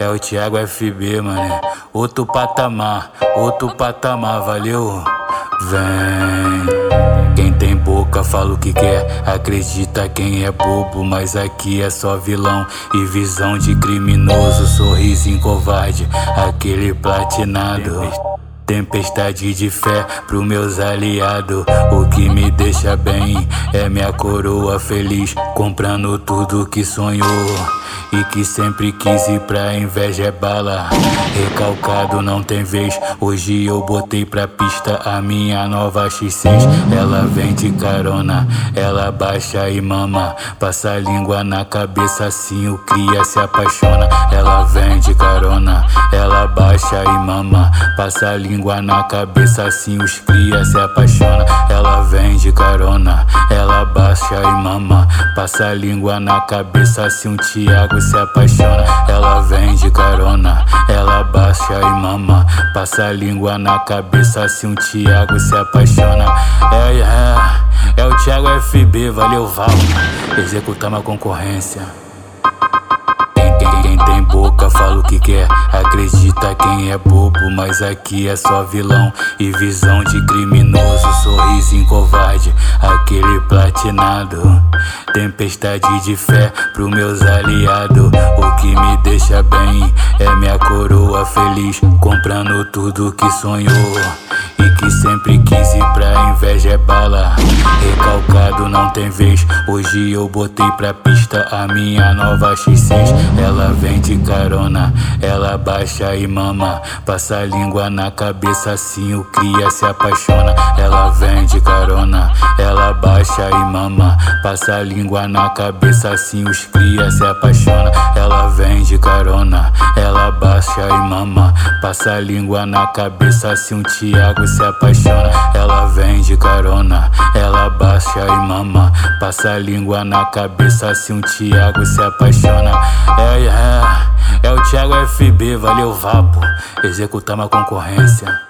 É o Thiago FB, mané. Outro patamar, outro patamar, valeu? Vem. Quem tem boca fala o que quer, acredita quem é bobo, mas aqui é só vilão e visão de criminoso, sorriso covarde, aquele platinado. Tempestade de fé pros meus aliados. O que me deixa bem é minha coroa feliz, comprando tudo que sonhou. E que sempre quis ir pra inveja é bala. Recalcado não tem vez. Hoje eu botei pra pista a minha nova X6. Ela vem de carona, ela baixa e mama. Passa a língua na cabeça assim o cria se apaixona. Ela vem de carona, ela baixa e mama. Passa a língua na cabeça assim os cria se apaixona. Ela vem de carona, ela e mama. Passa a língua na cabeça assim um Tiago se apaixona, ela vem de carona, ela baixa e mama. Passa a língua na cabeça assim um Thiago se apaixona. É, é, é o Thiago FB, valeu Val, executamos a concorrência. Quem tem boca fala o que quer, acredita quem é bobo, mas aqui é só vilão e visão de criminoso, sorriso em covarde, aquele platinado. Tempestade de fé pros meus aliados. O que me deixa bem é minha coroa feliz, comprando tudo que sonhou. E sempre quis ir pra inveja é bala. Recalcado não tem vez. Hoje eu botei pra pista a minha nova X6. Ela vem de carona, ela baixa e mama. Passa a língua na cabeça assim o cria se apaixona. Ela vem de carona, ela baixa e mama. Passa a língua na cabeça assim os cria se apaixona. Ela vem de carona, ela baixa e mama. Passa a língua na cabeça assim um Thiago se apaixona. Ela vem de carona, ela baixa e mama. Passa a língua na cabeça assim um Thiago se apaixona. É, é, é o Thiago FB, valeu Vapo, executamos a concorrência.